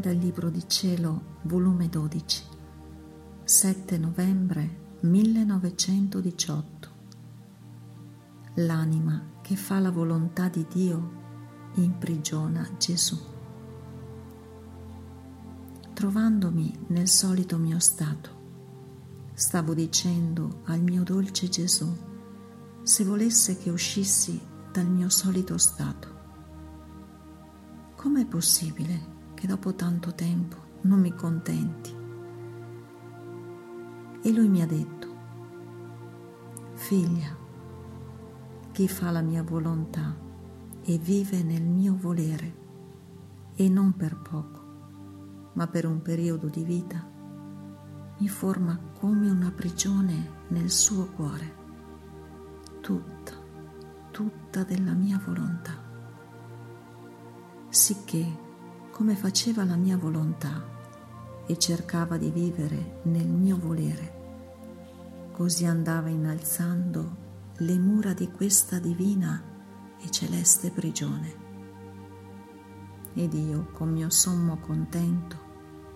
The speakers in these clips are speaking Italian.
Dal Libro di Cielo, volume 12, 7 novembre 1918. L'anima che fa la volontà di Dio imprigiona Gesù. Trovandomi nel solito mio stato, stavo dicendo al mio dolce Gesù se volesse che uscissi dal mio solito stato. Com'è possibile che dopo tanto tempo non mi contenti. E lui mi ha detto, figlia, chi fa la mia volontà e vive nel mio volere, e non per poco, ma per un periodo di vita, mi forma come una prigione nel suo cuore, tutta, tutta della mia volontà, sicché come faceva la mia volontà e cercava di vivere nel mio volere. Così andava innalzando le mura di questa divina e celeste prigione. Ed io, con mio sommo contento,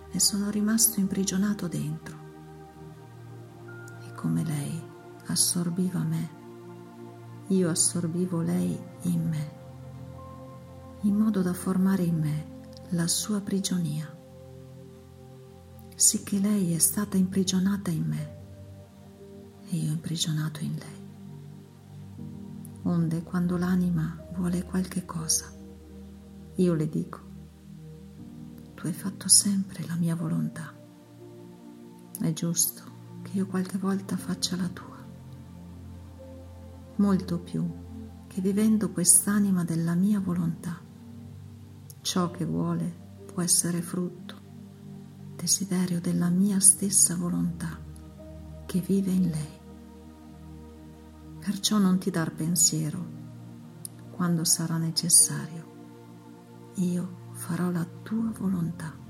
ne sono rimasto imprigionato dentro. E come lei assorbiva me, io assorbivo lei in me, in modo da formare in me la sua prigionia, sicché lei è stata imprigionata in me e io imprigionato in lei. Onde quando l'anima vuole qualche cosa, io le dico, tu hai fatto sempre la mia volontà. È giusto che io qualche volta faccia la tua. Molto più che vivendo quest'anima della mia volontà Ciò che vuole può essere frutto, desiderio della mia stessa volontà che vive in lei. Perciò non ti dar pensiero quando sarà necessario. Io farò la tua volontà.